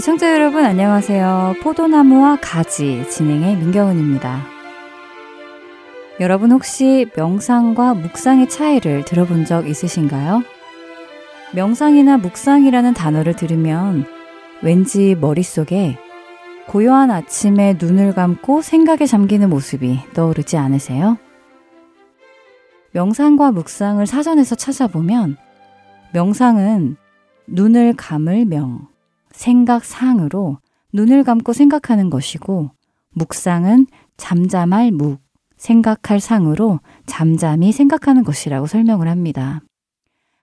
애청자 여러분 안녕하세요. 포도나무와 가지 진행의 민경은입니다. 여러분 혹시 명상과 묵상의 차이를 들어본 적 있으신가요? 명상이나 묵상이라는 단어를 들으면 왠지 머릿속에 고요한 아침에 눈을 감고 생각에 잠기는 모습이 떠오르지 않으세요? 명상과 묵상을 사전에서 찾아보면 명상은 눈을 감을 명, 생각상으로 눈을 감고 생각하는 것이고 묵상은 잠잠할 묵, 생각할 상으로 잠잠히 생각하는 것이라고 설명을 합니다.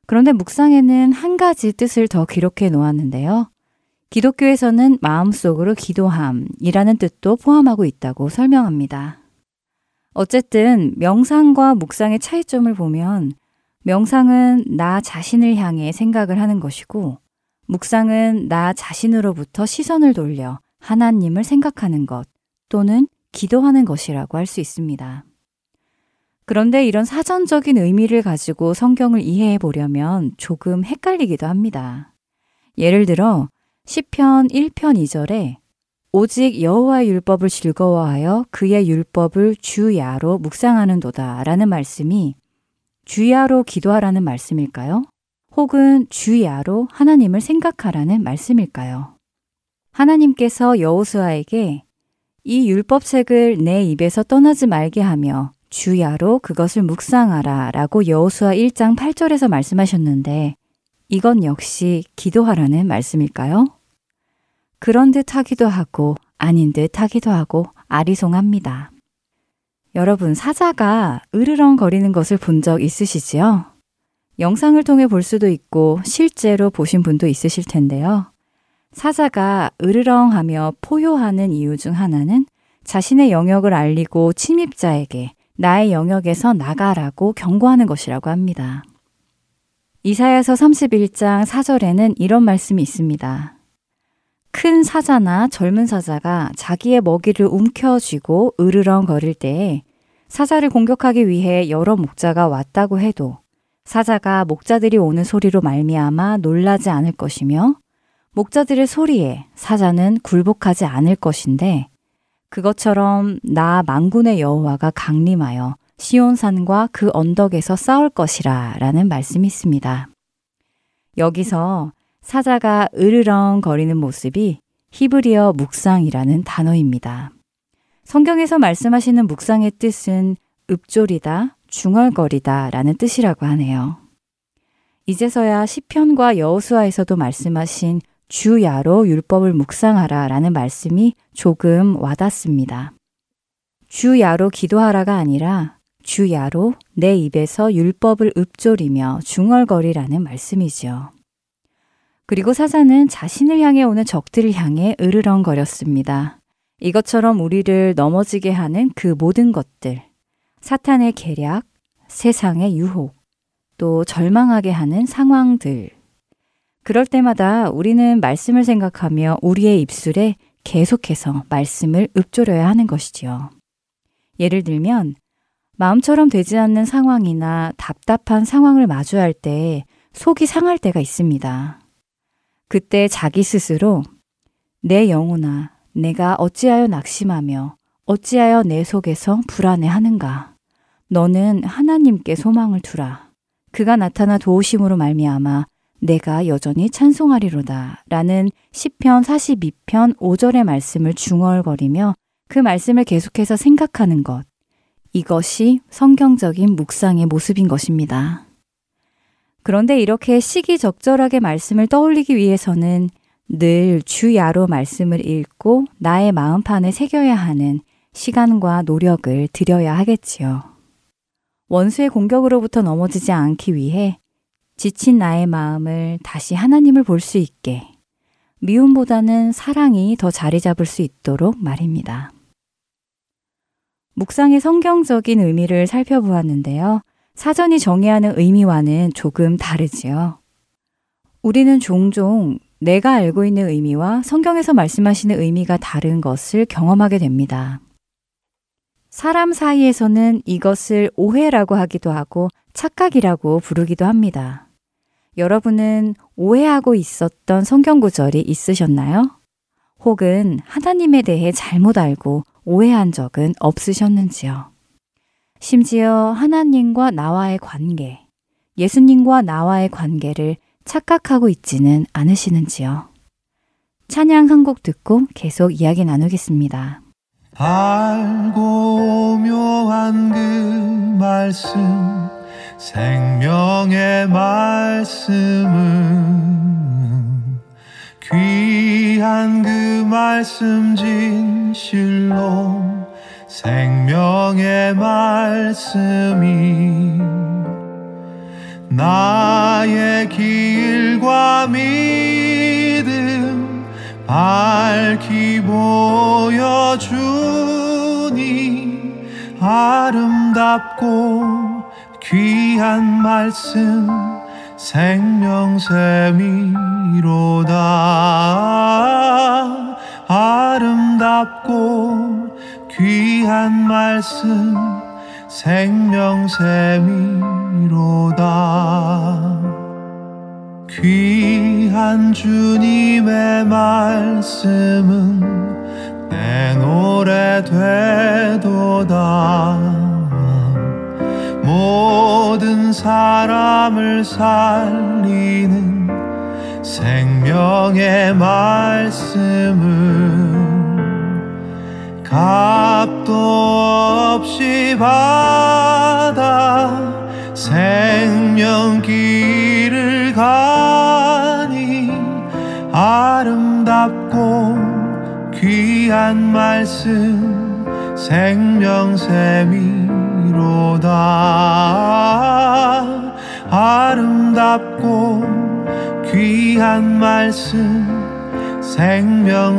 그런데 묵상에는 한 가지 뜻을 더 기록해 놓았는데요. 기독교에서는 마음속으로 기도함이라는 뜻도 포함하고 있다고 설명합니다. 어쨌든 명상과 묵상의 차이점을 보면 명상은 나 자신을 향해 생각을 하는 것이고 묵상은 나 자신으로부터 시선을 돌려 하나님을 생각하는 것 또는 기도하는 것이라고 할 수 있습니다. 그런데 이런 사전적인 의미를 가지고 성경을 이해해 보려면 조금 헷갈리기도 합니다. 예를 들어 시편 1편 2절에 오직 여호와의 율법을 즐거워하여 그의 율법을 주야로 묵상하는도다라는 말씀이 주야로 기도하라는 말씀일까요? 혹은 주야로 하나님을 생각하라는 말씀일까요? 하나님께서 여호수아에게 이 율법책을 내 입에서 떠나지 말게 하며 주야로 그것을 묵상하라 라고 여호수아 1장 8절에서 말씀하셨는데 이건 역시 기도하라는 말씀일까요? 그런 듯 하기도 하고 아닌 듯 하기도 하고 아리송합니다. 여러분, 사자가 으르렁거리는 것을 본 적 있으시지요? 영상을 통해 볼 수도 있고 실제로 보신 분도 있으실 텐데요. 사자가 으르렁하며 포효하는 이유 중 하나는 자신의 영역을 알리고 침입자에게 나의 영역에서 나가라고 경고하는 것이라고 합니다. 이사야서 31장 4절에는 이런 말씀이 있습니다. 큰 사자나 젊은 사자가 자기의 먹이를 움켜쥐고 으르렁거릴 때에 사자를 공격하기 위해 여러 목자가 왔다고 해도 사자가 목자들이 오는 소리로 말미암아 놀라지 않을 것이며 목자들의 소리에 사자는 굴복하지 않을 것인데 그것처럼 나 만군의 여호와가 강림하여 시온산과 그 언덕에서 싸울 것이라 라는 말씀이 있습니다. 여기서 사자가 으르렁 거리는 모습이 히브리어 묵상이라는 단어입니다. 성경에서 말씀하시는 묵상의 뜻은 읍조리다, 중얼거리다 라는 뜻이라고 하네요. 이제서야 시편과 여호수아에서도 말씀하신 주야로 율법을 묵상하라 라는 말씀이 조금 와닿습니다. 주야로 기도하라가 아니라 주야로 내 입에서 율법을 읊조리며 중얼거리라는 말씀이죠. 그리고 사자는 자신을 향해 오는 적들을 향해 으르렁거렸습니다. 이것처럼 우리를 넘어지게 하는 그 모든 것들, 사탄의 계략, 세상의 유혹, 또 절망하게 하는 상황들. 그럴 때마다 우리는 말씀을 생각하며 우리의 입술에 계속해서 말씀을 읊조려야 하는 것이지요. 예를 들면, 마음처럼 되지 않는 상황이나 답답한 상황을 마주할 때 속이 상할 때가 있습니다. 그때 자기 스스로 내 영혼아, 내가 어찌하여 낙심하며 어찌하여 내 속에서 불안해하는가? 너는 하나님께 소망을 두라. 그가 나타나 도우심으로 말미암아 내가 여전히 찬송하리로다. 라는 시편 42편 5절의 말씀을 중얼거리며 그 말씀을 계속해서 생각하는 것. 이것이 성경적인 묵상의 모습인 것입니다. 그런데 이렇게 시기적절하게 말씀을 떠올리기 위해서는 늘 주야로 말씀을 읽고 나의 마음판에 새겨야 하는 시간과 노력을 들여야 하겠지요. 원수의 공격으로부터 넘어지지 않기 위해 지친 나의 마음을 다시 하나님을 볼 수 있게 미움보다는 사랑이 더 자리 잡을 수 있도록 말입니다. 묵상의 성경적인 의미를 살펴보았는데요. 사전이 정의하는 의미와는 조금 다르지요. 우리는 종종 내가 알고 있는 의미와 성경에서 말씀하시는 의미가 다른 것을 경험하게 됩니다. 사람 사이에서는 이것을 오해라고 하기도 하고 착각이라고 부르기도 합니다. 여러분은 오해하고 있었던 성경 구절이 있으셨나요? 혹은 하나님에 대해 잘못 알고 오해한 적은 없으셨는지요? 심지어 하나님과 나와의 관계, 예수님과 나와의 관계를 착각하고 있지는 않으시는지요? 찬양 한 곡 듣고 계속 이야기 나누겠습니다. 알고 묘한 그 말씀 생명의 말씀은 귀한 그 말씀 진실로 생명의 말씀이 나의 길과 믿음 밝히 보여주니 아름답고 귀한 말씀 생명샘이로다. 아름답고 귀한 말씀 생명샘이로다 귀한 주님의 말씀은 내 노래 되도다. 모든 사람을 살리는 생명의 말씀은 값도 없이 받아 생명 길을 가니 아름답고 귀한 말씀 생명샘이로다. 아름답고 귀한 말씀 생명샘이로다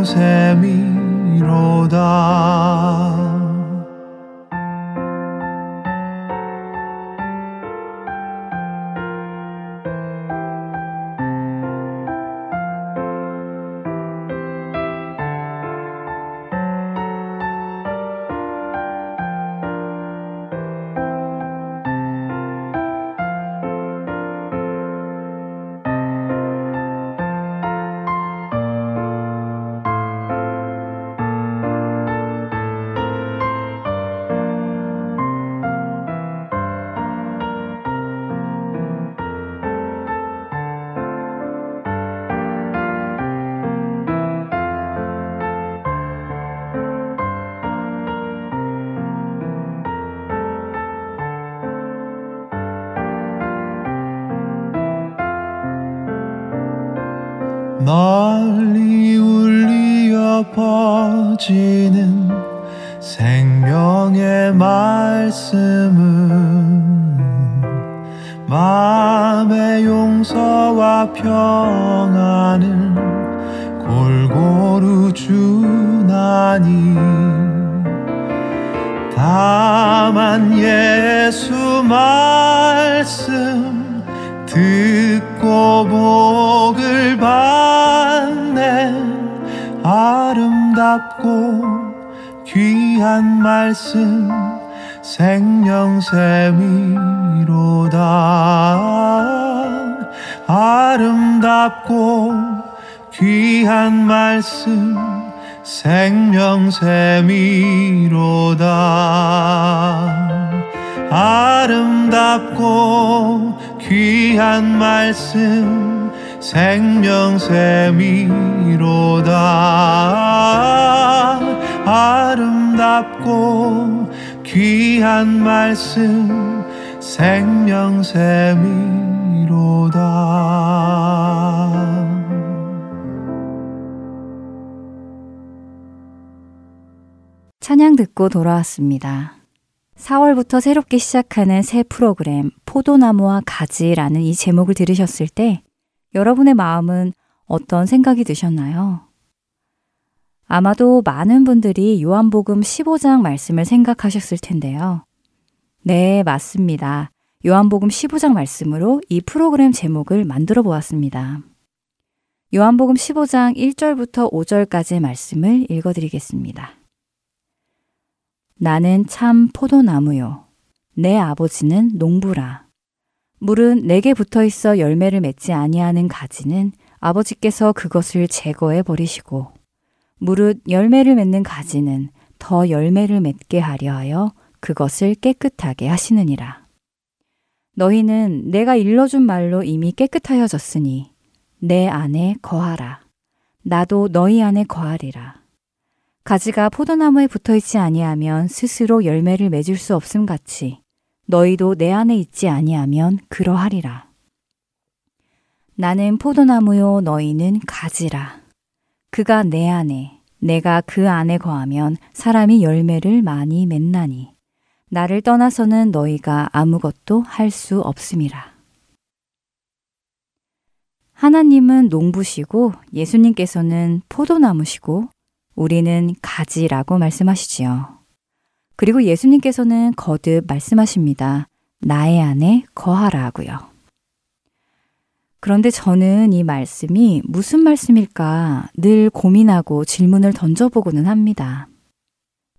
생명샘이로다 아름답고 귀한 말씀 생명샘이로다 아름답고 귀한 말씀 생명샘이로다. 듣고 돌아왔습니다. 4월부터 새롭게 시작하는 새 프로그램 포도나무와 가지라는 이 제목을 들으셨을 때 여러분의 마음은 어떤 생각이 드셨나요? 아마도 많은 분들이 요한복음 15장 말씀을 생각하셨을 텐데요. 네, 맞습니다. 요한복음 15장 말씀으로 이 프로그램 제목을 만들어 보았습니다. 요한복음 15장 1절부터 5절까지의 말씀을 읽어 드리겠습니다. 나는 참 포도나무요. 내 아버지는 농부라. 물은 내게 붙어 있어 열매를 맺지 아니하는 가지는 아버지께서 그것을 제거해 버리시고 무릇 열매를 맺는 가지는 더 열매를 맺게 하려 하여 그것을 깨끗하게 하시느니라. 너희는 내가 일러준 말로 이미 깨끗하여졌으니 내 안에 거하라. 나도 너희 안에 거하리라. 가지가 포도나무에 붙어 있지 아니하면 스스로 열매를 맺을 수 없음 같이 너희도 내 안에 있지 아니하면 그러하리라. 나는 포도나무요 너희는 가지라. 그가 내 안에 내가 그 안에 거하면 사람이 열매를 많이 맺나니 나를 떠나서는 너희가 아무것도 할 수 없음이라. 하나님은 농부시고 예수님께서는 포도나무시고 우리는 가지라고 말씀하시지요. 그리고 예수님께서는 거듭 말씀하십니다. 나의 안에 거하라 하고요. 그런데 저는 이 말씀이 무슨 말씀일까 늘 고민하고 질문을 던져보고는 합니다.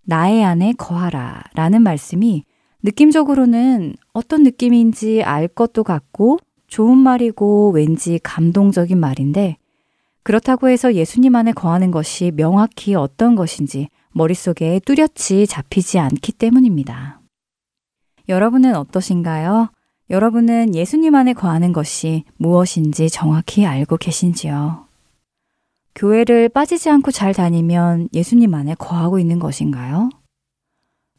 나의 안에 거하라 라는 말씀이 느낌적으로는 어떤 느낌인지 알 것도 같고 좋은 말이고 왠지 감동적인 말인데 그렇다고 해서 예수님 안에 거하는 것이 명확히 어떤 것인지 머릿속에 뚜렷이 잡히지 않기 때문입니다. 여러분은 어떠신가요? 여러분은 예수님 안에 거하는 것이 무엇인지 정확히 알고 계신지요? 교회를 빠지지 않고 잘 다니면 예수님 안에 거하고 있는 것인가요?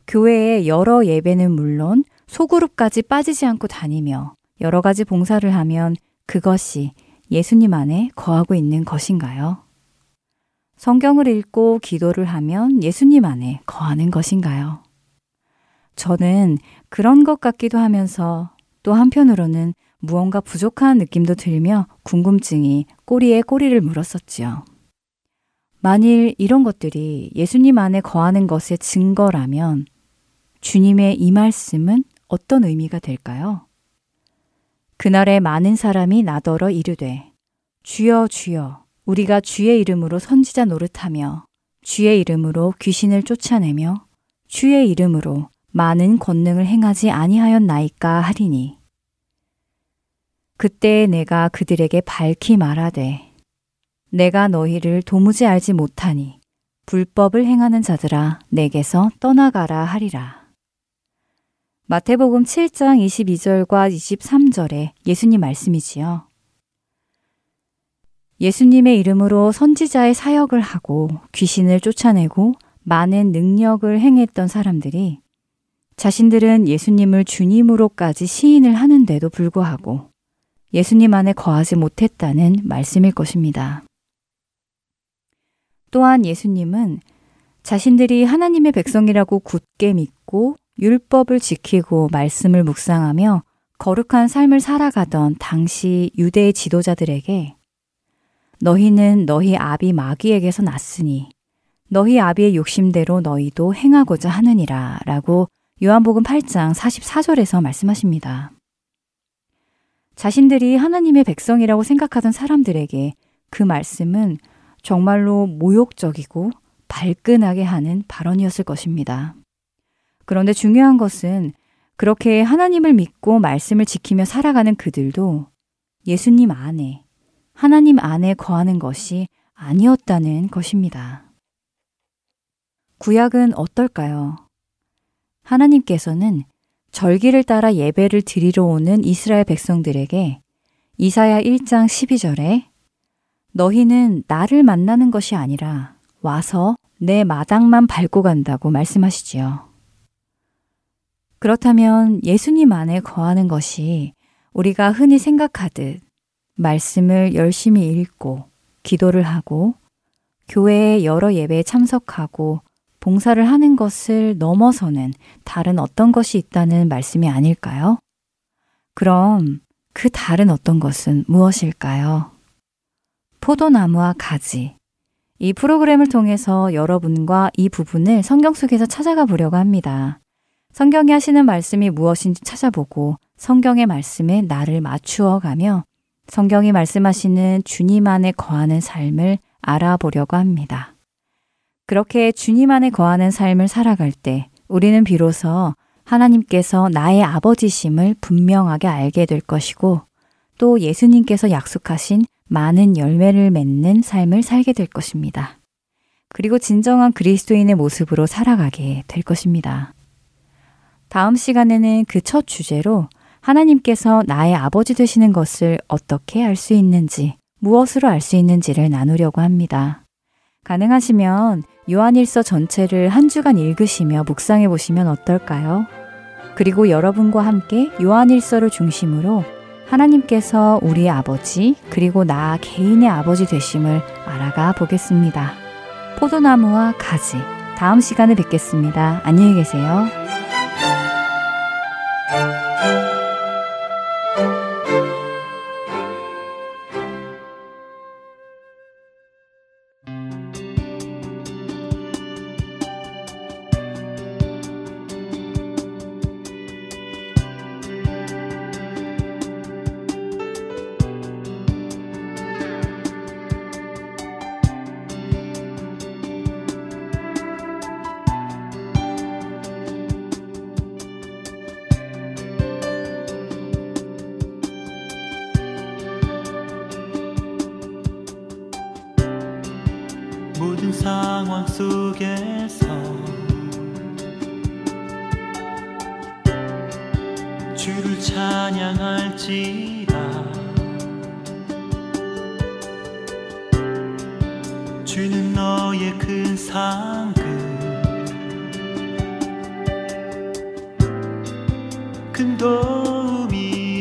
교회의 여러 예배는 물론 소그룹까지 빠지지 않고 다니며 여러 가지 봉사를 하면 그것이 예수님 안에 거하고 있는 것인가요? 성경을 읽고 기도를 하면 예수님 안에 거하는 것인가요? 저는 그런 것 같기도 하면서 또 한편으로는 무언가 부족한 느낌도 들며 궁금증이 꼬리에 꼬리를 물었었지요. 만일 이런 것들이 예수님 안에 거하는 것의 증거라면 주님의 이 말씀은 어떤 의미가 될까요? 그날에 많은 사람이 나더러 이르되 주여 주여 우리가 주의 이름으로 선지자 노릇하며 주의 이름으로 귀신을 쫓아내며 주의 이름으로 많은 권능을 행하지 아니하였나이까 하리니 그때 내가 그들에게 밝히 말하되 내가 너희를 도무지 알지 못하니 불법을 행하는 자들아 내게서 떠나가라 하리라. 마태복음 7장 22절과 23절에 예수님 말씀이지요. 예수님의 이름으로 선지자의 사역을 하고 귀신을 쫓아내고 많은 능력을 행했던 사람들이 자신들은 예수님을 주님으로까지 시인을 하는데도 불구하고 예수님 안에 거하지 못했다는 말씀일 것입니다. 또한 예수님은 자신들이 하나님의 백성이라고 굳게 믿고 율법을 지키고 말씀을 묵상하며 거룩한 삶을 살아가던 당시 유대의 지도자들에게 너희는 너희 아비 마귀에게서 났으니 너희 아비의 욕심대로 너희도 행하고자 하느니라 라고 요한복음 8장 44절에서 말씀하십니다. 자신들이 하나님의 백성이라고 생각하던 사람들에게 그 말씀은 정말로 모욕적이고 발끈하게 하는 발언이었을 것입니다. 그런데 중요한 것은 그렇게 하나님을 믿고 말씀을 지키며 살아가는 그들도 예수님 안에, 하나님 안에 거하는 것이 아니었다는 것입니다. 구약은 어떨까요? 하나님께서는 절기를 따라 예배를 드리러 오는 이스라엘 백성들에게 이사야 1장 12절에 너희는 나를 만나는 것이 아니라 와서 내 마당만 밟고 간다고 말씀하시지요. 그렇다면 예수님 안에 거하는 것이 우리가 흔히 생각하듯 말씀을 열심히 읽고 기도를 하고 교회에 여러 예배에 참석하고 봉사를 하는 것을 넘어서는 다른 어떤 것이 있다는 말씀이 아닐까요? 그럼 그 다른 어떤 것은 무엇일까요? 포도나무와 가지. 이 프로그램을 통해서 여러분과 이 부분을 성경 속에서 찾아가 보려고 합니다. 성경이 하시는 말씀이 무엇인지 찾아보고 성경의 말씀에 나를 맞추어 가며 성경이 말씀하시는 주님 안에 거하는 삶을 알아보려고 합니다. 그렇게 주님 안에 거하는 삶을 살아갈 때 우리는 비로소 하나님께서 나의 아버지심을 분명하게 알게 될 것이고 또 예수님께서 약속하신 많은 열매를 맺는 삶을 살게 될 것입니다. 그리고 진정한 그리스도인의 모습으로 살아가게 될 것입니다. 다음 시간에는 그 첫 주제로 하나님께서 나의 아버지 되시는 것을 어떻게 알 수 있는지, 무엇으로 알 수 있는지를 나누려고 합니다. 가능하시면 요한일서 전체를 한 주간 읽으시며 묵상해 보시면 어떨까요? 그리고 여러분과 함께 요한일서를 중심으로 하나님께서 우리의 아버지 그리고 나 개인의 아버지 되심을 알아가 보겠습니다. 포도나무와 가지. 다음 시간에 뵙겠습니다. 안녕히 계세요. 확 큰 도움이시라.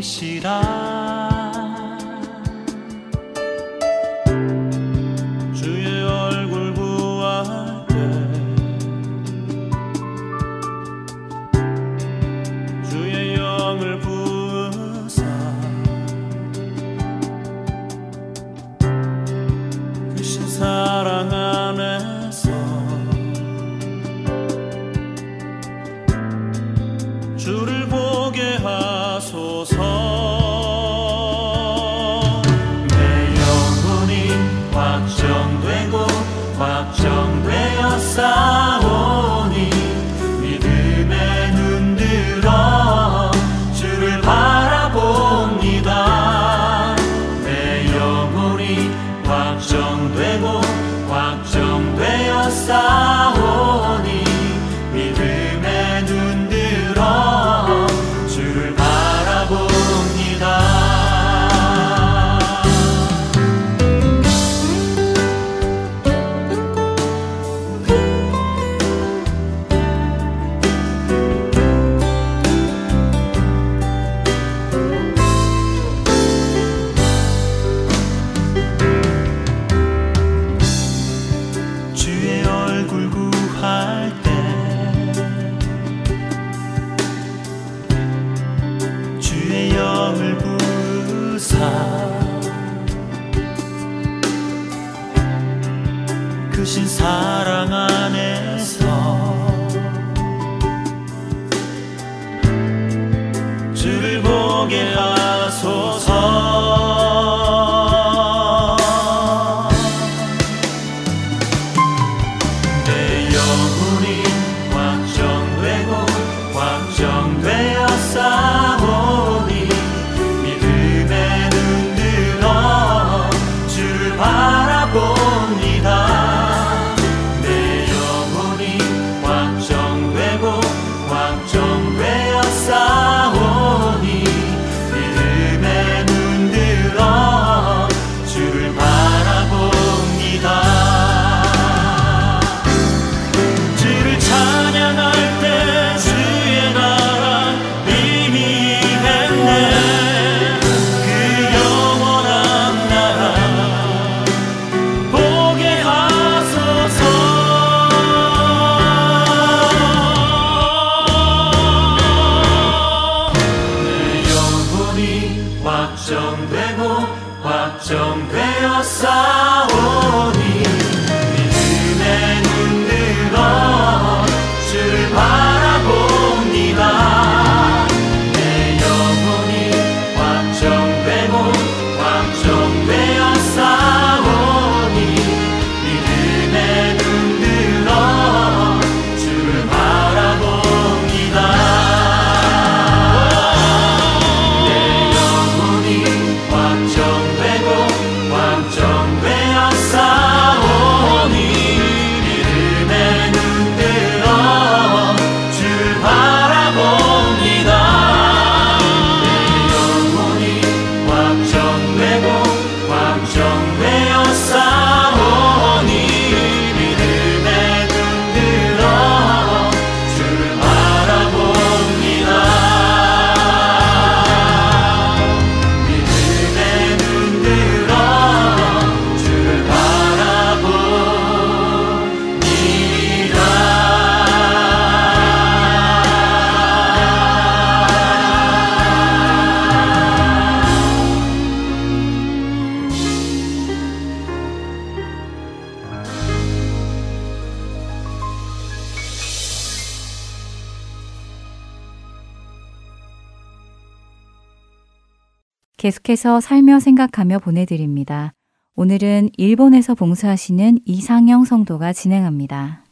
계속해서 살며 생각하며 보내드립니다. 오늘은 일본에서 봉사하시는 이상영 성도가 진행합니다.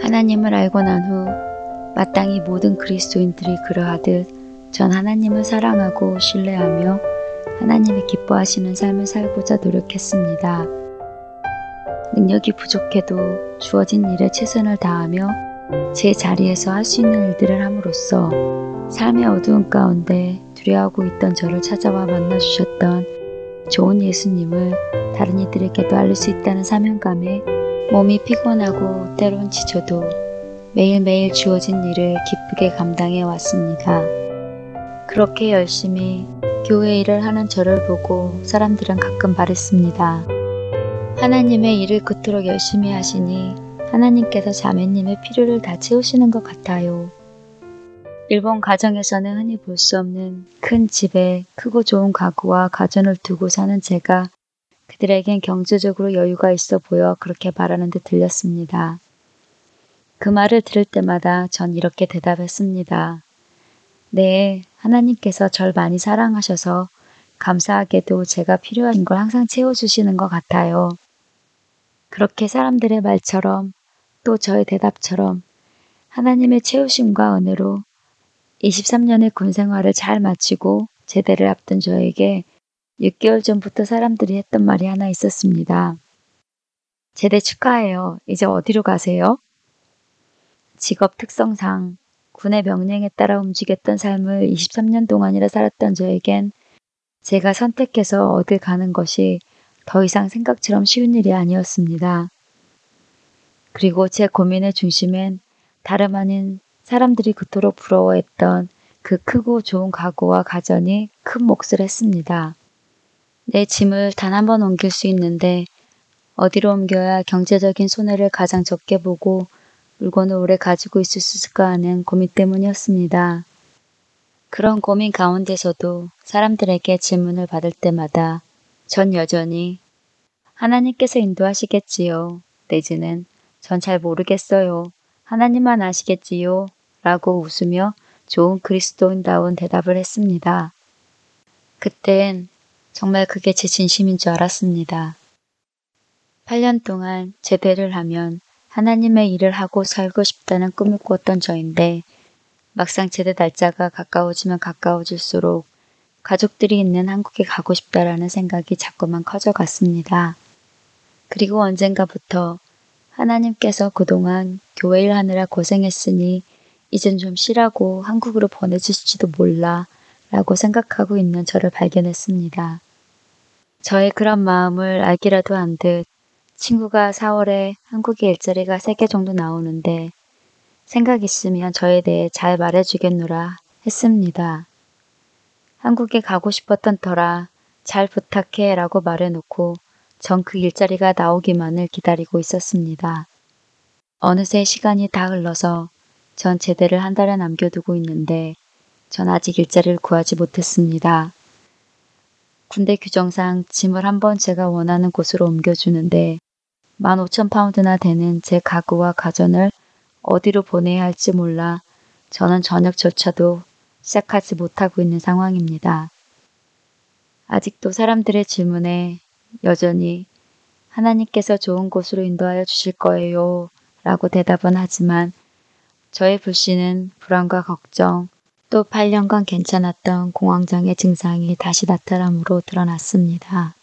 하나님을 알고 난 후 마땅히 모든 그리스도인들이 그러하듯 전 하나님을 사랑하고 신뢰하며 하나님이 기뻐하시는 삶을 살고자 노력했습니다. 능력이 부족해도 주어진 일에 최선을 다하며 제 자리에서 할 수 있는 일들을 함으로써 삶의 어두운 가운데 두려워하고 있던 저를 찾아와 만나주셨던 좋은 예수님을 다른 이들에게도 알릴 수 있다는 사명감에 몸이 피곤하고 때론 지쳐도 매일매일 주어진 일을 기쁘게 감당해 왔습니다. 그렇게 열심히 교회 일을 하는 저를 보고 사람들은 가끔 말했습니다. 하나님의 일을 그토록 열심히 하시니 하나님께서 자매님의 필요를 다 채우시는 것 같아요. 일본 가정에서는 흔히 볼 수 없는 큰 집에 크고 좋은 가구와 가전을 두고 사는 제가 그들에겐 경제적으로 여유가 있어 보여 그렇게 말하는 듯 들렸습니다. 그 말을 들을 때마다 전 이렇게 대답했습니다. 네, 하나님께서 절 많이 사랑하셔서 감사하게도 제가 필요한 걸 항상 채워주시는 것 같아요. 그렇게 사람들의 말처럼 또 저의 대답처럼 하나님의 채우심과 은혜로 23년의 군 생활을 잘 마치고 제대를 앞둔 저에게 6개월 전부터 사람들이 했던 말이 하나 있었습니다. 제대 축하해요. 이제 어디로 가세요? 직업 특성상 군의 명령에 따라 움직였던 삶을 23년 동안이나 살았던 저에겐 제가 선택해서 어딜 가는 것이 더 이상 생각처럼 쉬운 일이 아니었습니다. 그리고 제 고민의 중심엔 다름 아닌 사람들이 그토록 부러워했던 그 크고 좋은 가구와 가전이 큰 몫을 했습니다. 내 짐을 단 한 번 옮길 수 있는데 어디로 옮겨야 경제적인 손해를 가장 적게 보고 물건을 오래 가지고 있을 수 있을까 하는 고민 때문이었습니다. 그런 고민 가운데서도 사람들에게 질문을 받을 때마다 전 여전히 하나님께서 인도하시겠지요. 내지는 전 잘 모르겠어요. 하나님만 아시겠지요. 라고 웃으며 좋은 그리스도인다운 대답을 했습니다. 그땐 정말 그게 제 진심인 줄 알았습니다. 8년 동안 제대를 하면 하나님의 일을 하고 살고 싶다는 꿈을 꾸었던 저인데 막상 제대 날짜가 가까워지면 가까워질수록 가족들이 있는 한국에 가고 싶다라는 생각이 자꾸만 커져갔습니다. 그리고 언젠가부터 하나님께서 그동안 교회 일 하느라 고생했으니 이젠 좀 쉬라고 한국으로 보내주실지도 몰라 라고 생각하고 있는 저를 발견했습니다. 저의 그런 마음을 알기라도 한 듯 친구가 4월에 한국에 일자리가 3개 정도 나오는데 생각 있으면 저에 대해 잘 말해주겠노라 했습니다. 한국에 가고 싶었던 터라 잘 부탁해 라고 말해놓고 전 그 일자리가 나오기만을 기다리고 있었습니다. 어느새 시간이 다 흘러서 전 제대를 한 달에 남겨두고 있는데 전 아직 일자리를 구하지 못했습니다. 군대 규정상 짐을 한번 제가 원하는 곳으로 옮겨주는데 15,000파운드나 되는 제 가구와 가전을 어디로 보내야 할지 몰라 저는 저녁조차도 시작하지 못하고 있는 상황입니다. 아직도 사람들의 질문에 여전히 하나님께서 좋은 곳으로 인도하여 주실 거예요 라고 대답은 하지만 저의 불신은 불안과 걱정 또 8년간 괜찮았던 공황장애 증상이 다시 나타남으로 드러났습니다.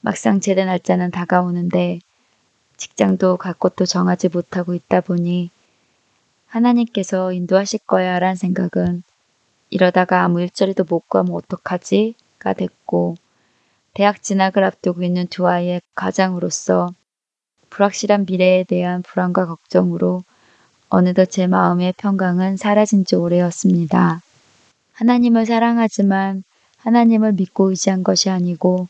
막상 제대 날짜는 다가오는데 직장도 갈 곳도 정하지 못하고 있다 보니 하나님께서 인도하실 거야 란 생각은 이러다가 아무 일자리도 못 구하면 어떡하지?가 됐고 대학 진학을 앞두고 있는 두 아이의 가장으로서 불확실한 미래에 대한 불안과 걱정으로 어느덧 제 마음의 평강은 사라진 지 오래였습니다. 하나님을 사랑하지만 하나님을 믿고 의지한 것이 아니고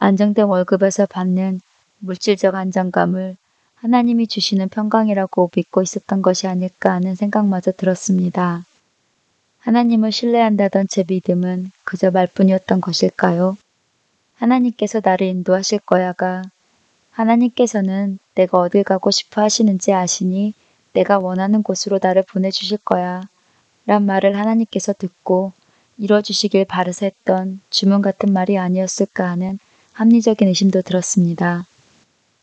안정된 월급에서 받는 물질적 안정감을 하나님이 주시는 평강이라고 믿고 있었던 것이 아닐까 하는 생각마저 들었습니다. 하나님을 신뢰한다던 제 믿음은 그저 말뿐이었던 것일까요? 하나님께서 나를 인도하실 거야가 하나님께서는 내가 어딜 가고 싶어 하시는지 아시니 내가 원하는 곳으로 나를 보내주실 거야 란 말을 하나님께서 듣고 이뤄주시길 바르사 했던 주문 같은 말이 아니었을까 하는 합리적인 의심도 들었습니다.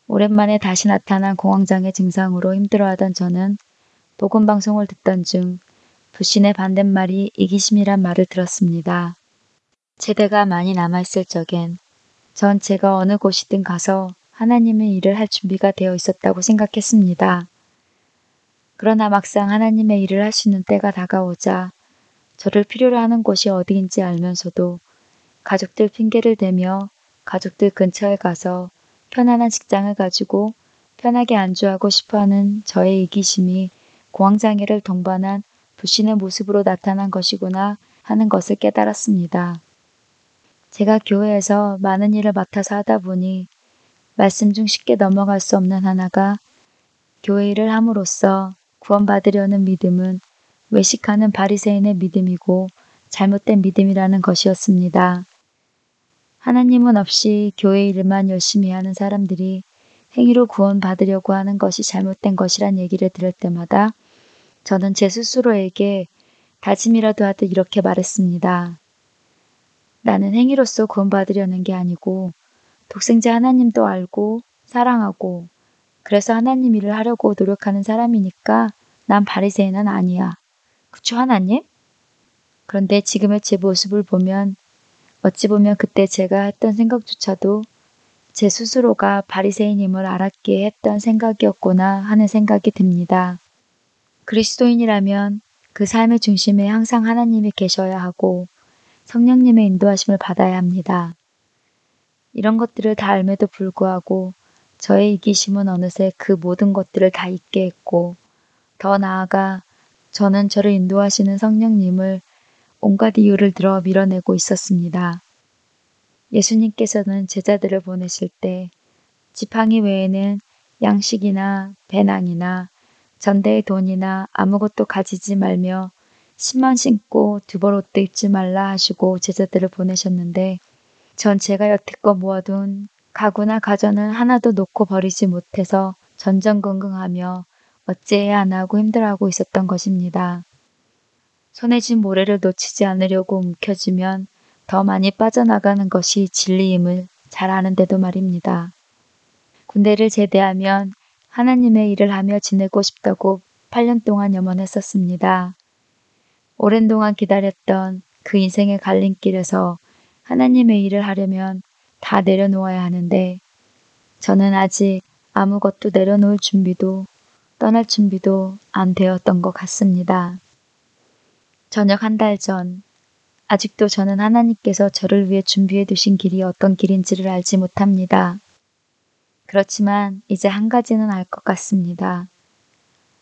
오랜만에 다시 나타난 공황장애 증상으로 힘들어하던 저는 복음 방송을 듣던 중 불신의 반대말이 이기심이란 말을 들었습니다. 제대가 많이 남아있을 적엔 전 제가 어느 곳이든 가서 하나님의 일을 할 준비가 되어 있었다고 생각했습니다. 그러나 막상 하나님의 일을 할 수 있는 때가 다가오자 저를 필요로 하는 곳이 어디인지 알면서도 가족들 핑계를 대며 가족들 근처에 가서 편안한 직장을 가지고 편하게 안주하고 싶어 하는 저의 이기심이 공황장애를 동반한 불신의 모습으로 나타난 것이구나 하는 것을 깨달았습니다. 제가 교회에서 많은 일을 맡아서 하다 보니 말씀 중 쉽게 넘어갈 수 없는 하나가 교회 일을 함으로써 구원받으려는 믿음은 외식하는 바리새인의 믿음이고 잘못된 믿음이라는 것이었습니다. 하나님은 없이 교회 일만 열심히 하는 사람들이 행위로 구원받으려고 하는 것이 잘못된 것이란 얘기를 들을 때마다 저는 제 스스로에게 다짐이라도 하듯 이렇게 말했습니다. 나는 행위로서 구원받으려는 게 아니고 독생자 하나님도 알고 사랑하고 그래서 하나님 일을 하려고 노력하는 사람이니까 난 바리새인은 아니야. 그쵸 하나님? 그런데 지금의 제 모습을 보면 어찌 보면 그때 제가 했던 생각조차도 제 스스로가 바리새인임을 알았기에 했던 생각이었구나 하는 생각이 듭니다. 그리스도인이라면 그 삶의 중심에 항상 하나님이 계셔야 하고 성령님의 인도하심을 받아야 합니다. 이런 것들을 다 알매도 불구하고 저의 이기심은 어느새 그 모든 것들을 다 잊게 했고 더 나아가 저는 저를 인도하시는 성령님을 온갖 이유를 들어 밀어내고 있었습니다. 예수님께서는 제자들을 보내실 때 지팡이 외에는 양식이나 배낭이나 전대의 돈이나 아무것도 가지지 말며 신만 신고 두 벌 옷도 입지 말라 하시고 제자들을 보내셨는데 전 제가 여태껏 모아둔 가구나 가전을 하나도 놓고 버리지 못해서 전전긍긍하며 어찌해야 하나 하고 힘들어하고 있었던 것입니다. 손에 쥔 모래를 놓치지 않으려고 움켜쥐면 더 많이 빠져나가는 것이 진리임을 잘 아는데도 말입니다. 군대를 제대하면 하나님의 일을 하며 지내고 싶다고 8년 동안 염원했었습니다. 오랜 동안 기다렸던 그 인생의 갈림길에서 하나님의 일을 하려면 다 내려놓아야 하는데 저는 아직 아무것도 내려놓을 준비도 떠날 준비도 안 되었던 것 같습니다. 저녁 한 달 전, 아직도 저는 하나님께서 저를 위해 준비해 두신 길이 어떤 길인지를 알지 못합니다. 그렇지만 이제 한 가지는 알 것 같습니다.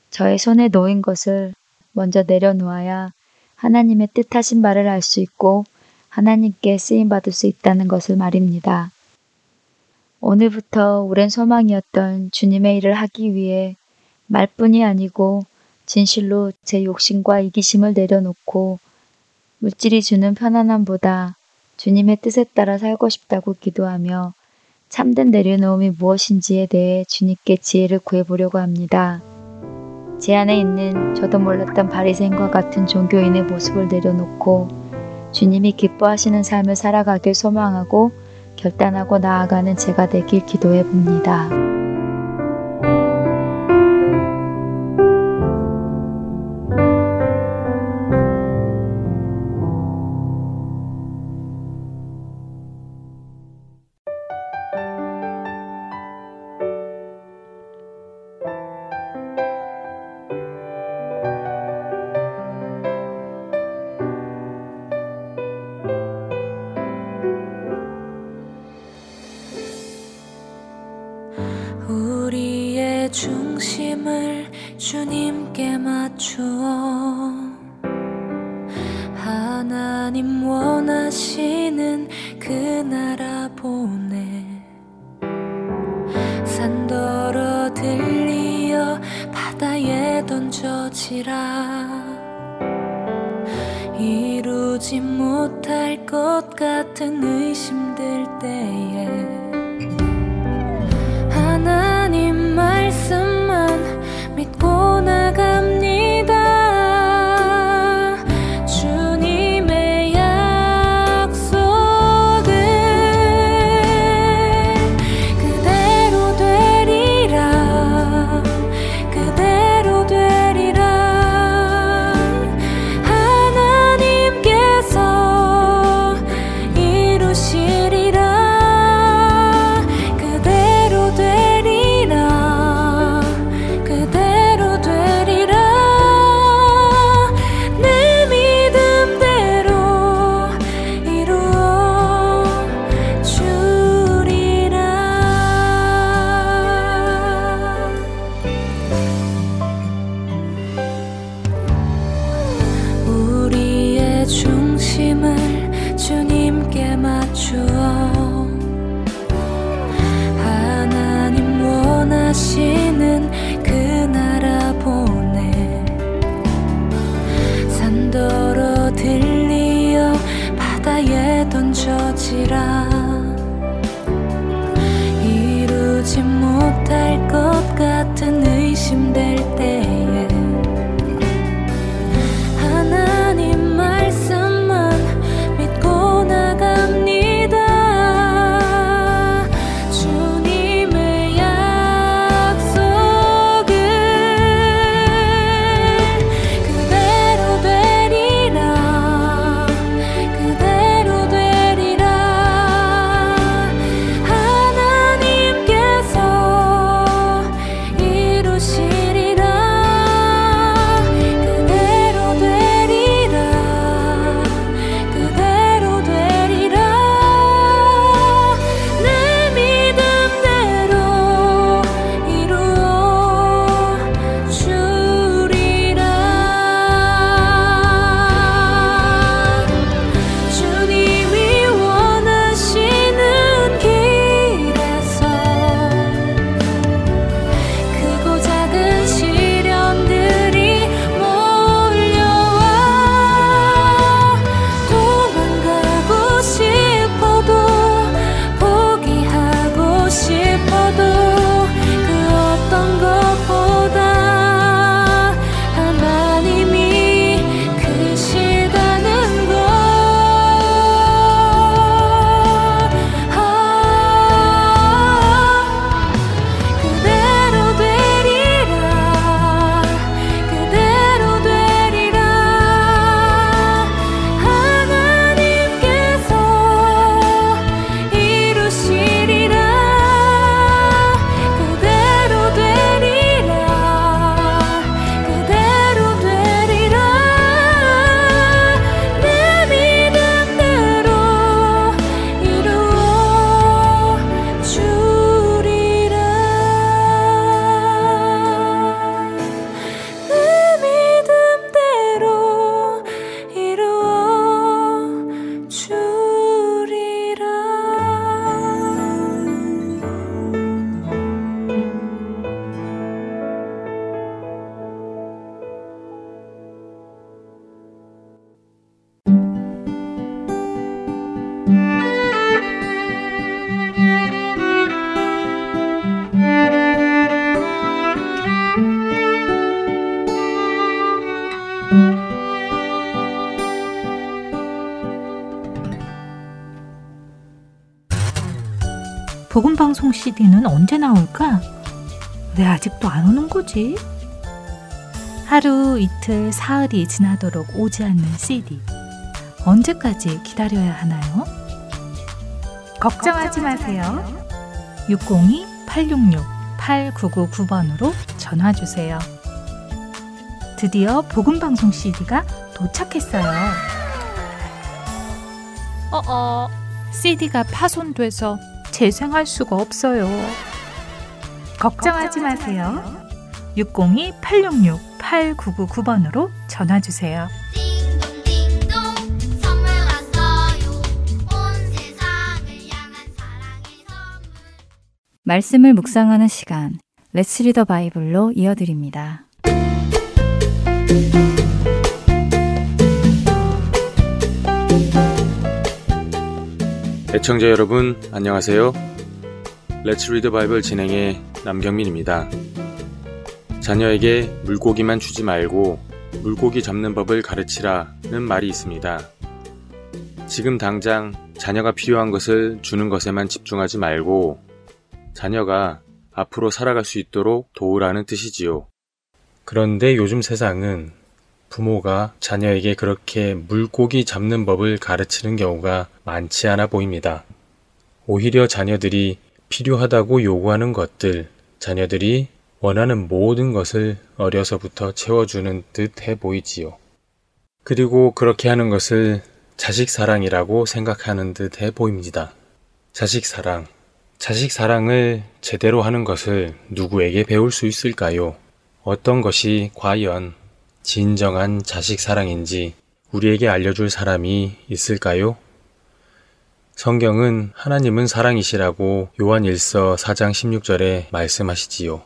저의 손에 놓인 것을 먼저 내려놓아야 하나님의 뜻하신 바를 알 수 있고 하나님께 쓰임 받을 수 있다는 것을 말입니다. 오늘부터 오랜 소망이었던 주님의 일을 하기 위해 말뿐이 아니고 진실로 제 욕심과 이기심을 내려놓고 물질이 주는 편안함보다 주님의 뜻에 따라 살고 싶다고 기도하며 참된 내려놓음이 무엇인지에 대해 주님께 지혜를 구해보려고 합니다. 제 안에 있는 저도 몰랐던 바리새인과 같은 종교인의 모습을 내려놓고 주님이 기뻐하시는 삶을 살아가길 소망하고 결단하고 나아가는 제가 되길 기도해 봅니다. 着你 저 지라. CD는 언제 나올까? 왜 아직도 안 오는 거지? 하루, 이틀, 사흘이 지나도록 오지 않는 CD. 언제까지 기다려야 하나요? 걱정하지 마세요. 602-866-8999번으로 전화 주세요. 드디어 복음방송 CD가 도착했어요. 어어, CD가 파손돼서 재생할 수가 없어요. 걱정하지 마세요. 602-866-8999번으로 전화 주세요. 말씀을 묵상하는 시간, 레츠 리더 바이블로 이어드립니다. 애청자 여러분, 안녕하세요. 레츠 리더 바이블 진행의 남경민입니다. 자녀에게 물고기만 주지 말고 물고기 잡는 법을 가르치라는 말이 있습니다. 지금 당장 자녀가 필요한 것을 주는 것에만 집중하지 말고 자녀가 앞으로 살아갈 수 있도록 도우라는 뜻이지요. 그런데 요즘 세상은 부모가 자녀에게 그렇게 물고기 잡는 법을 가르치는 경우가 많지 않아 보입니다. 오히려 자녀들이 필요하다고 요구하는 것들, 자녀들이 원하는 모든 것을 어려서부터 채워주는 듯 해 보이지요. 그리고 그렇게 하는 것을 자식 사랑이라고 생각하는 듯 해 보입니다. 자식 사랑. 자식 사랑을 제대로 하는 것을 누구에게 배울 수 있을까요? 어떤 것이 과연 진정한 자식 사랑인지 우리에게 알려줄 사람이 있을까요? 성경은 하나님은 사랑이시라고 요한 1서 4장 16절에 말씀하시지요.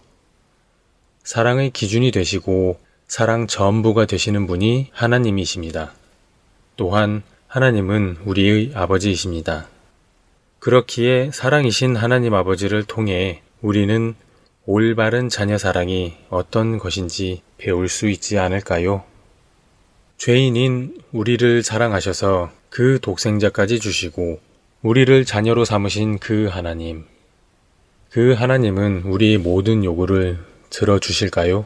사랑의 기준이 되시고 사랑 전부가 되시는 분이 하나님이십니다. 또한 하나님은 우리의 아버지이십니다. 그렇기에 사랑이신 하나님 아버지를 통해 우리는 올바른 자녀 사랑이 어떤 것인지 배울 수 있지 않을까요? 죄인인 우리를 사랑하셔서 그 독생자까지 주시고 우리를 자녀로 삼으신 그 하나님. 그 하나님은 우리의 모든 요구를 들어주실까요?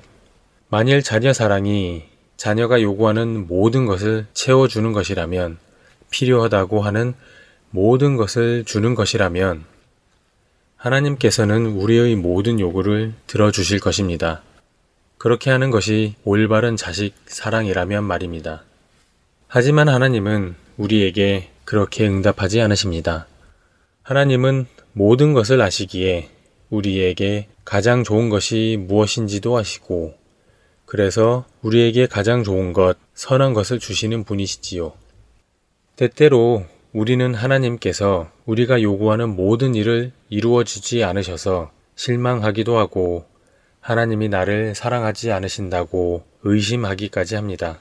만일 자녀 사랑이 자녀가 요구하는 모든 것을 채워주는 것이라면, 필요하다고 하는 모든 것을 주는 것이라면, 하나님께서는 우리의 모든 요구를 들어주실 것입니다. 그렇게 하는 것이 올바른 자식 사랑이라면 말입니다. 하지만 하나님은 우리에게 그렇게 응답하지 않으십니다. 하나님은 모든 것을 아시기에 우리에게 가장 좋은 것이 무엇인지도 아시고, 그래서 우리에게 가장 좋은 것, 선한 것을 주시는 분이시지요. 때때로 우리는 하나님께서 우리가 요구하는 모든 일을 이루어 주지 않으셔서 실망하기도 하고 하나님이 나를 사랑하지 않으신다고 의심하기까지 합니다.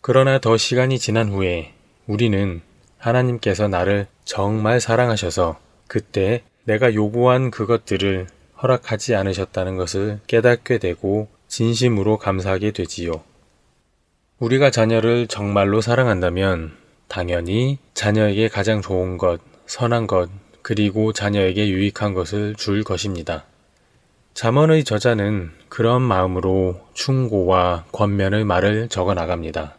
그러나 더 시간이 지난 후에 우리는 하나님께서 나를 정말 사랑하셔서 그때 내가 요구한 그것들을 허락하지 않으셨다는 것을 깨닫게 되고 진심으로 감사하게 되지요. 우리가 자녀를 정말로 사랑한다면 당연히 자녀에게 가장 좋은 것, 선한 것, 그리고 자녀에게 유익한 것을 줄 것입니다. 잠언의 저자는 그런 마음으로 충고와 권면의 말을 적어 나갑니다.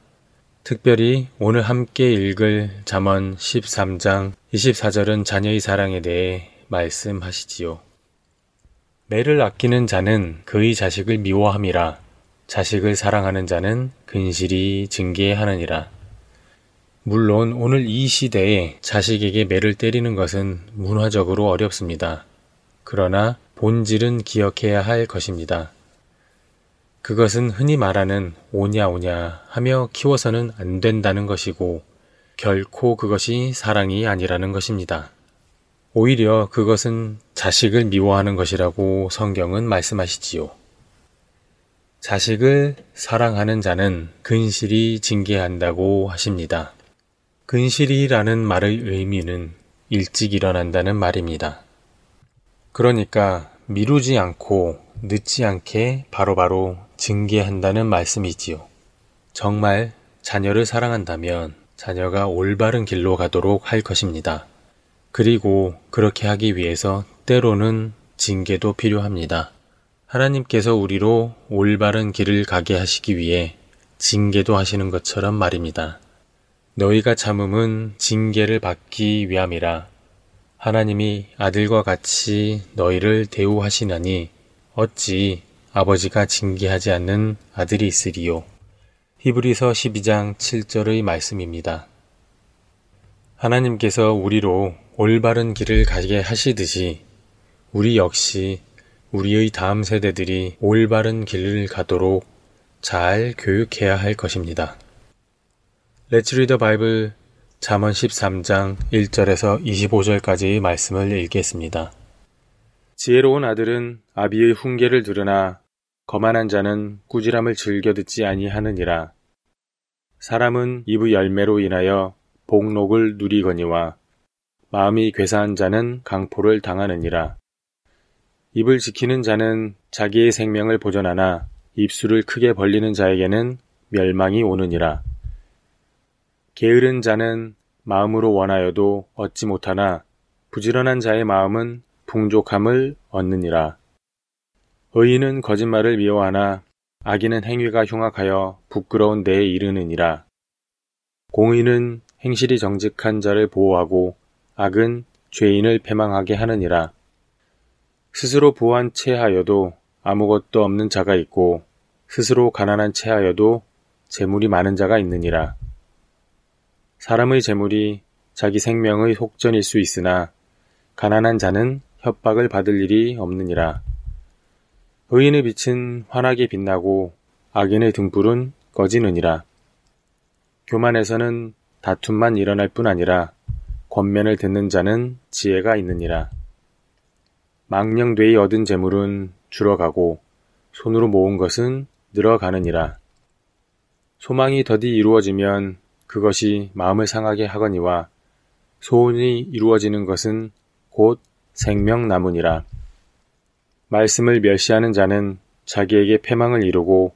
특별히 오늘 함께 읽을 잠언 13장 24절은 자녀의 사랑에 대해 말씀하시지요. 매를 아끼는 자는 그의 자식을 미워함이라 자식을 사랑하는 자는 근실이 증개하느니라. 물론 오늘 이 시대에 자식에게 매를 때리는 것은 문화적으로 어렵습니다. 그러나 본질은 기억해야 할 것입니다. 그것은 흔히 말하는 오냐 오냐 하며 키워서는 안 된다는 것이고 결코 그것이 사랑이 아니라는 것입니다. 오히려 그것은 자식을 미워하는 것이라고 성경은 말씀하시지요. 자식을 사랑하는 자는 근실이 징계한다고 하십니다. 근실이라는 말의 의미는 일찍 일어난다는 말입니다. 그러니까 미루지 않고 늦지 않게 바로바로 바로 증개한다는 말씀이지요. 정말 자녀를 사랑한다면 자녀가 올바른 길로 가도록 할 것입니다. 그리고 그렇게 하기 위해서 때로는 징계도 필요합니다. 하나님께서 우리로 올바른 길을 가게 하시기 위해 징계도 하시는 것처럼 말입니다. 너희가 참음은 징계를 받기 위함이라. 하나님이 아들과 같이 너희를 대우하시나니 어찌 아버지가 징계하지 않는 아들이 있으리요. 히브리서 12장 7절의 말씀입니다. 하나님께서 우리로 올바른 길을 가게 하시듯이 우리 역시 우리의 다음 세대들이 올바른 길을 가도록 잘 교육해야 할 것입니다. Let's read the Bible 잠언 13장 1절에서 25절까지의 말씀을 읽겠습니다. 지혜로운 아들은 아비의 훈계를 들으나 거만한 자는 꾸지람을 즐겨 듣지 아니하느니라. 사람은 입의 열매로 인하여 복록을 누리거니와 마음이 괴사한 자는 강포를 당하느니라. 입을 지키는 자는 자기의 생명을 보존하나 입술을 크게 벌리는 자에게는 멸망이 오느니라. 게으른 자는 마음으로 원하여도 얻지 못하나 부지런한 자의 마음은 풍족함을 얻느니라. 의인은 거짓말을 미워하나 악인은 행위가 흉악하여 부끄러운 데에 이르느니라. 공의는 행실이 정직한 자를 보호하고 악은 죄인을 패망하게 하느니라. 스스로 부한 채하여도 아무것도 없는 자가 있고 스스로 가난한 채하여도 재물이 많은 자가 있느니라. 사람의 재물이 자기 생명의 속전일 수 있으나 가난한 자는 협박을 받을 일이 없느니라. 의인의 빛은 환하게 빛나고 악인의 등불은 꺼지느니라. 교만에서는 다툼만 일어날 뿐 아니라 권면을 듣는 자는 지혜가 있느니라. 망령되이 얻은 재물은 줄어가고 손으로 모은 것은 늘어가느니라. 소망이 더디 이루어지면 그것이 마음을 상하게 하거니와 소원이 이루어지는 것은 곧 생명나무니라. 말씀을 멸시하는 자는 자기에게 패망을 이루고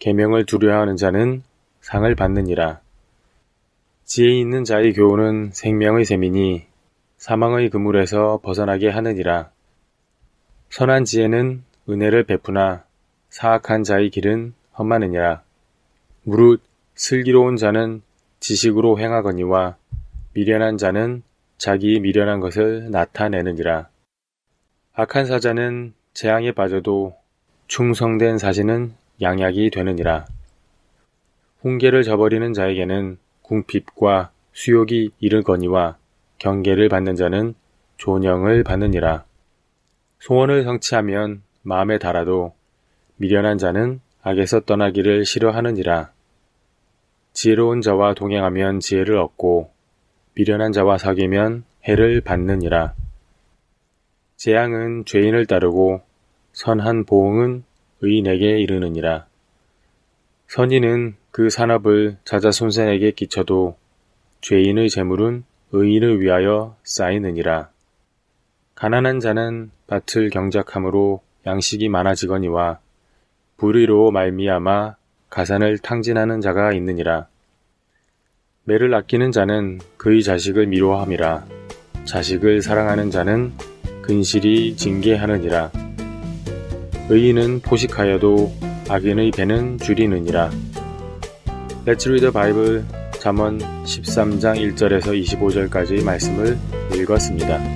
계명을 두려워하는 자는 상을 받느니라. 지혜 있는 자의 교훈은 생명의 셈이니 사망의 그물에서 벗어나게 하느니라. 선한 지혜는 은혜를 베푸나 사악한 자의 길은 험하느니라. 무릇 슬기로운 자는 지식으로 행하거니와 미련한 자는 자기 미련한 것을 나타내느니라. 악한 사자는 재앙에 빠져도 충성된 사신은 양약이 되느니라. 훈계를 저버리는 자에게는 궁핍과 수욕이 이르거니와 경계를 받는 자는 존영을 받느니라. 소원을 성취하면 마음에 달아도 미련한 자는 악에서 떠나기를 싫어하느니라. 지혜로운 자와 동행하면 지혜를 얻고 미련한 자와 사귀면 해를 받느니라. 재앙은 죄인을 따르고 선한 보응은 의인에게 이르느니라. 선인은 그 산업을 자자손손에게 끼쳐도 죄인의 재물은 의인을 위하여 쌓이느니라. 가난한 자는 밭을 경작함으로 양식이 많아지거니와 불의로 말미암아 가산을 탕진하는 자가 있느니라. 매를 아끼는 자는 그의 자식을 미워함이라. 자식을 사랑하는 자는 근실이 징계하느니라. 의인은 포식하여도 악인의 배는 줄이느니라. Let's read the Bible 잠언 13장 1절에서 25절까지의 말씀을 읽었습니다.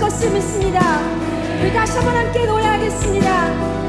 것을 믿습니다. 우리 다시 한번 함께 노래하겠습니다.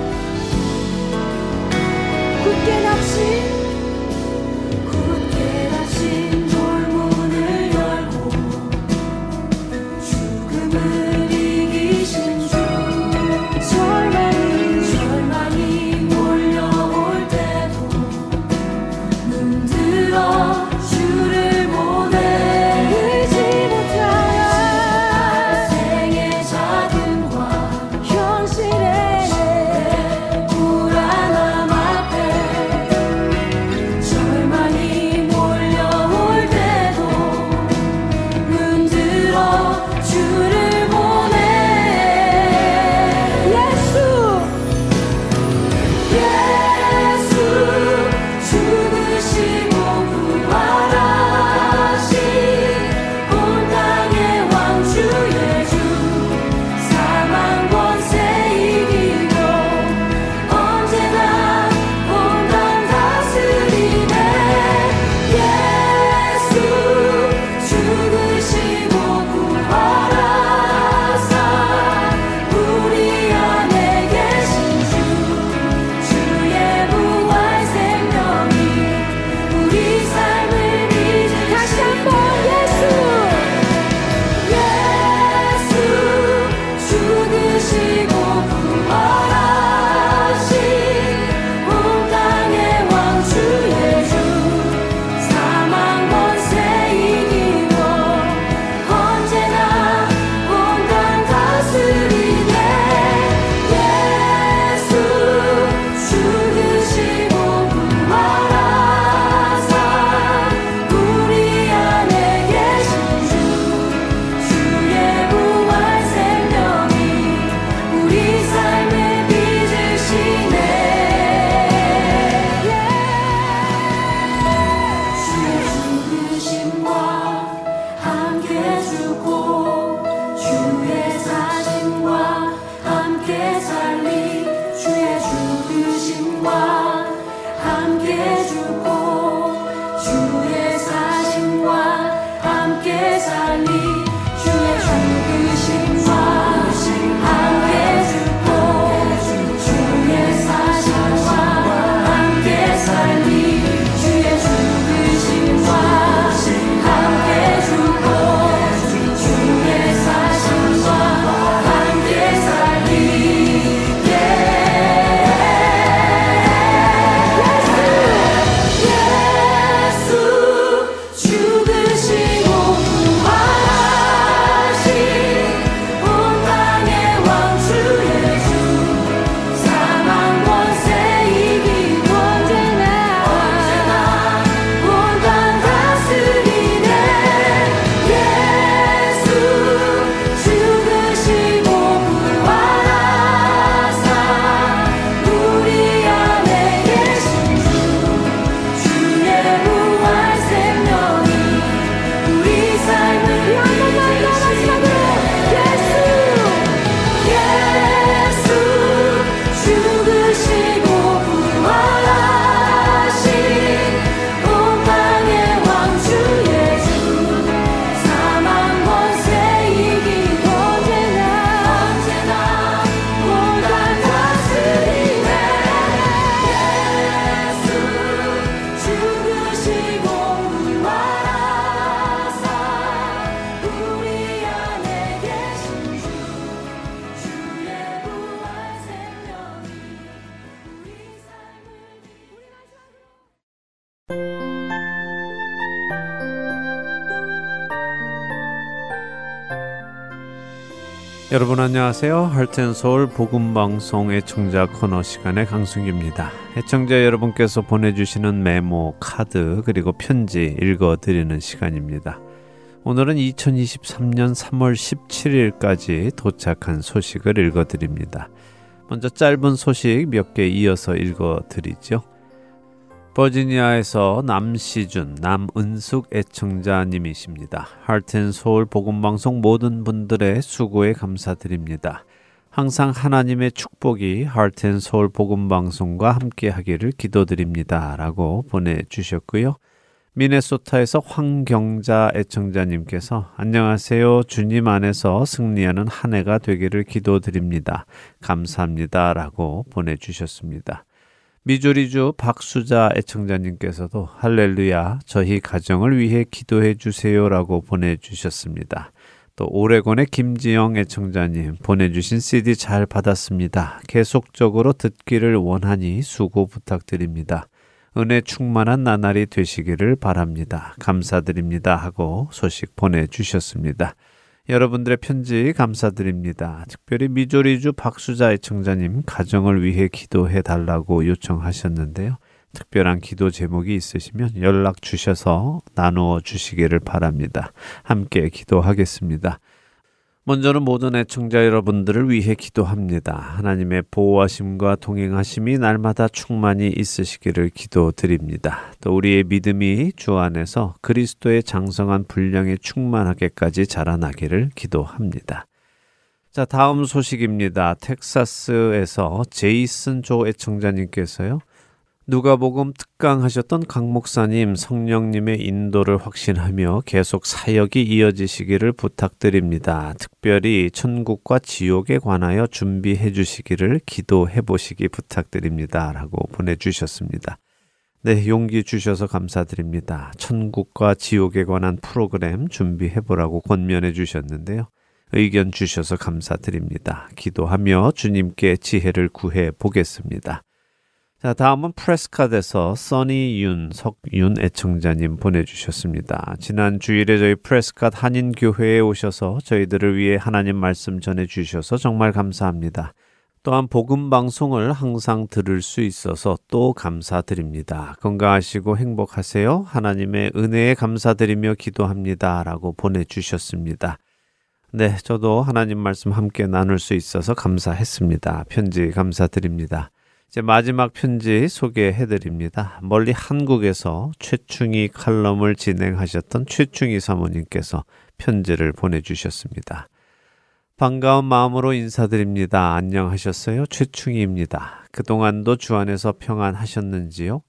안녕하세요. 할텐서울 복음방송 애청자 코너 시간의 강승규입니다. 애청자 여러분께서 보내주시는 메모, 카드, 그리고 편지 읽어드리는 시간입니다. 오늘은 2023년 3월 17일까지 도착한 소식을 읽어드립니다. 먼저 짧은 소식 몇 개 이어서 읽어드리죠. 버지니아에서 남시준, 남은숙 애청자님이십니다. 할텐서울 복음방송 모든 분들의 수고에 감사드립니다. 항상 하나님의 축복이 할텐서울 복음방송과 함께 하기를 기도드립니다. 라고 보내주셨고요. 미네소타에서 황경자 애청자님께서 안녕하세요. 주님 안에서 승리하는 한 해가 되기를 기도드립니다. 감사합니다. 라고 보내주셨습니다. 미조리주 박수자 애청자님께서도 할렐루야 저희 가정을 위해 기도해 주세요라고 보내주셨습니다. 또 오레곤의 김지영 애청자님 보내주신 CD 잘 받았습니다. 계속적으로 듣기를 원하니 수고 부탁드립니다. 은혜 충만한 나날이 되시기를 바랍니다. 감사드립니다. 하고 소식 보내주셨습니다. 여러분들의 편지 감사드립니다. 특별히 미조리주 박수자 애청자님 가정을 위해 기도해 달라고 요청하셨는데요. 특별한 기도 제목이 있으시면 연락 주셔서 나누어 주시기를 바랍니다. 함께 기도하겠습니다. 먼저는 모든 애청자 여러분들을 위해 기도합니다. 하나님의 보호하심과 동행하심이 날마다 충만히 있으시기를 기도드립니다. 또 우리의 믿음이 주 안에서 그리스도의 장성한 분량에 충만하게까지 자라나기를 기도합니다. 자, 다음 소식입니다. 텍사스에서 제이슨 조 애청자님께서요. 누가복음 특강하셨던 강 목사님 성령님의 인도를 확신하며 계속 사역이 이어지시기를 부탁드립니다. 특별히 천국과 지옥에 관하여 준비해 주시기를 기도해 보시기 부탁드립니다. 라고 보내주셨습니다. 네, 용기 주셔서 감사드립니다. 천국과 지옥에 관한 프로그램 준비해 보라고 권면해 주셨는데요. 의견 주셔서 감사드립니다. 기도하며 주님께 지혜를 구해 보겠습니다. 자, 다음은 프레스카드에서 써니윤, 석윤 애청자님 보내주셨습니다. 지난 주일에 저희 프레스카드 한인교회에 오셔서 저희들을 위해 하나님 말씀 전해주셔서 정말 감사합니다. 또한 복음 방송을 항상 들을 수 있어서 또 감사드립니다. 건강하시고 행복하세요. 하나님의 은혜에 감사드리며 기도합니다. 라고 보내주셨습니다. 네, 저도 하나님 말씀 함께 나눌 수 있어서 감사했습니다. 편지 감사드립니다. 이제 마지막 편지 소개해 드립니다. 멀리 한국에서 최충희 칼럼을 진행하셨던 최충희 사모님께서 편지를 보내주셨습니다. 반가운 마음으로 인사드립니다. 안녕하셨어요? 최충희입니다. 그동안도 주 안에서 평안하셨는지요?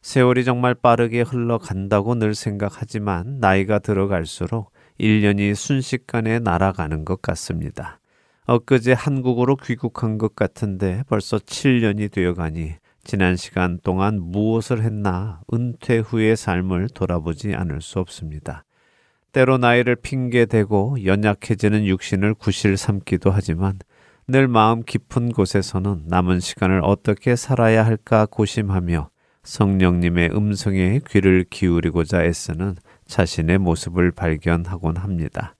세월이 정말 빠르게 흘러간다고 늘 생각하지만 나이가 들어갈수록 1년이 순식간에 날아가는 것 같습니다. 엊그제 한국으로 귀국한 것 같은데 벌써 7년이 되어가니 지난 시간 동안 무엇을 했나 은퇴 후의 삶을 돌아보지 않을 수 없습니다. 때로 나이를 핑계대고 연약해지는 육신을 구실 삼기도 하지만 늘 마음 깊은 곳에서는 남은 시간을 어떻게 살아야 할까 고심하며 성령님의 음성에 귀를 기울이고자 애쓰는 자신의 모습을 발견하곤 합니다.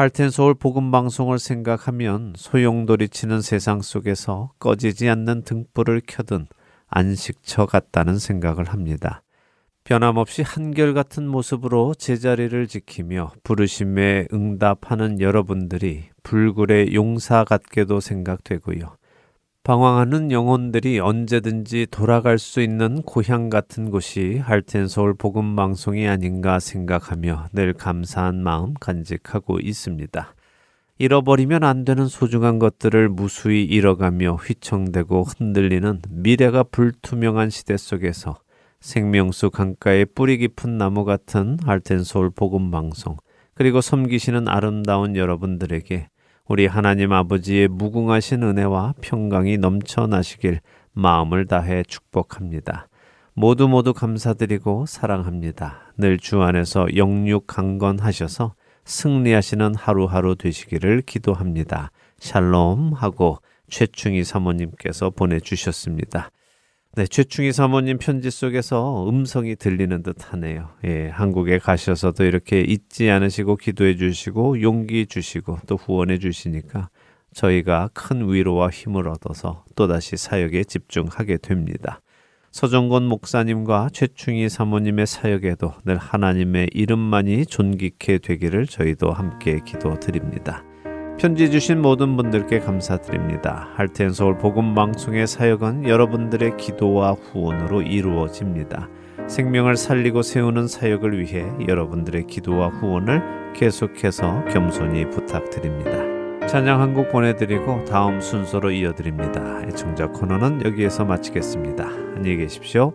할텐서울 복음방송을 생각하면 소용돌이치는 세상 속에서 꺼지지 않는 등불을 켜둔 안식처 같다는 생각을 합니다. 변함없이 한결같은 모습으로 제자리를 지키며 부르심에 응답하는 여러분들이 불굴의 용사 같게도 생각되고요. 방황하는 영혼들이 언제든지 돌아갈 수 있는 고향 같은 곳이 할텐 서울 복음 방송이 아닌가 생각하며 늘 감사한 마음 간직하고 있습니다. 잃어버리면 안 되는 소중한 것들을 무수히 잃어가며 휘청대고 흔들리는 미래가 불투명한 시대 속에서 생명수 강가의 뿌리 깊은 나무 같은 할텐 서울 복음 방송 그리고 섬기시는 아름다운 여러분들에게 우리 하나님 아버지의 무궁하신 은혜와 평강이 넘쳐나시길 마음을 다해 축복합니다. 모두 모두 감사드리고 사랑합니다. 늘 주 안에서 영육 강건하셔서 승리하시는 하루하루 되시기를 기도합니다. 샬롬 하고 최충희 사모님께서 보내주셨습니다. 네, 최충희 사모님 편지 속에서 음성이 들리는 듯 하네요. 예, 한국에 가셔서도 이렇게 잊지 않으시고 기도해 주시고 용기 주시고 또 후원해 주시니까 저희가 큰 위로와 힘을 얻어서 또다시 사역에 집중하게 됩니다. 서정건 목사님과 최충희 사모님의 사역에도 늘 하나님의 이름만이 존귀케 되기를 저희도 함께 기도드립니다. 편지 주신 모든 분들께 감사드립니다. 할텐 서울 복음 방송의 사역은 여러분들의 기도와 후원으로 이루어집니다. 생명을 살리고 세우는 사역을 위해 여러분들의 기도와 후원을 계속해서 겸손히 부탁드립니다. 찬양 한 곡 보내드리고 다음 순서로 이어드립니다. 애청자 코너는 여기에서 마치겠습니다. 안녕히 계십시오.